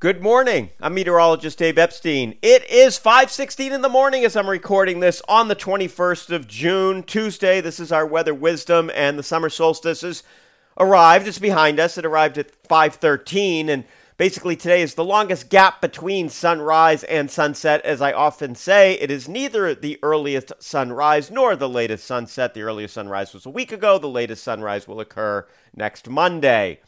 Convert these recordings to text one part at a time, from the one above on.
Good morning. I'm meteorologist Dave Epstein. It is 5:16 in the morning as I'm recording this on the 21st of June, Tuesday. This is our weather wisdom and the summer solstice has arrived. It's behind us. It arrived at 5:13 and basically today is the longest gap between sunrise and sunset as I often say. It is neither the earliest sunrise nor the latest sunset. The earliest sunrise was a week ago. The latest sunrise will occur next Monday.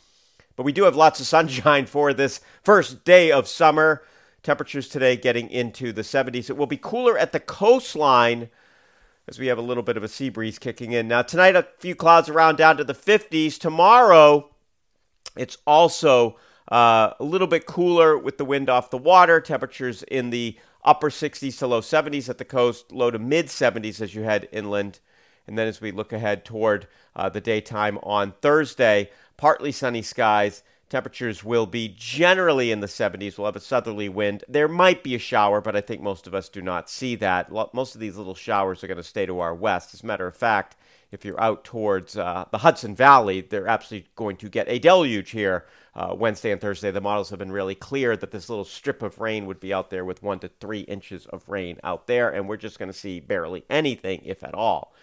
But we do have lots of sunshine for this first day of summer. Temperatures today getting into the 70s. It will be cooler at the coastline as we have a little bit of a sea breeze kicking in. Now, tonight, a few clouds around down to the 50s. Tomorrow, it's also uh, a little bit cooler with the wind off the water. Temperatures in the upper 60s to low 70s at the coast, low to mid 70s as you head inland. And then as we look ahead toward uh, the daytime on Thursday, partly sunny skies. Temperatures will be generally in the 70s. We'll have a southerly wind. There might be a shower, but I think most of us do not see that. Most of these little showers are going to stay to our west. As a matter of fact, if you're out towards uh, the Hudson Valley, they're absolutely going to get a deluge here uh, Wednesday and Thursday. The models have been really clear that this little strip of rain would be out there with one to three inches of rain out there, and we're just going to see barely anything, if at all.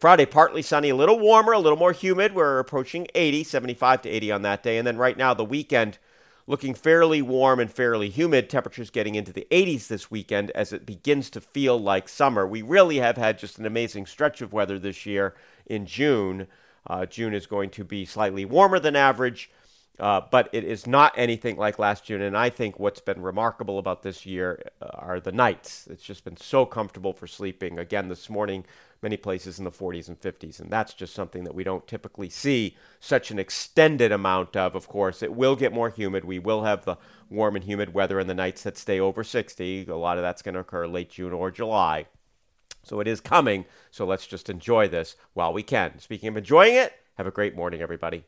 Friday, partly sunny, a little warmer, a little more humid. We're approaching 80, 75 to 80 on that day. And then right now, the weekend looking fairly warm and fairly humid. Temperatures getting into the 80s this weekend as it begins to feel like summer. We really have had just an amazing stretch of weather this year in June. Uh, June is going to be slightly warmer than average. Uh, but it is not anything like last June. And I think what's been remarkable about this year uh, are the nights. It's just been so comfortable for sleeping. Again, this morning, many places in the 40s and 50s. And that's just something that we don't typically see such an extended amount of. Of course, it will get more humid. We will have the warm and humid weather in the nights that stay over 60. A lot of that's going to occur late June or July. So it is coming. So let's just enjoy this while we can. Speaking of enjoying it, have a great morning, everybody.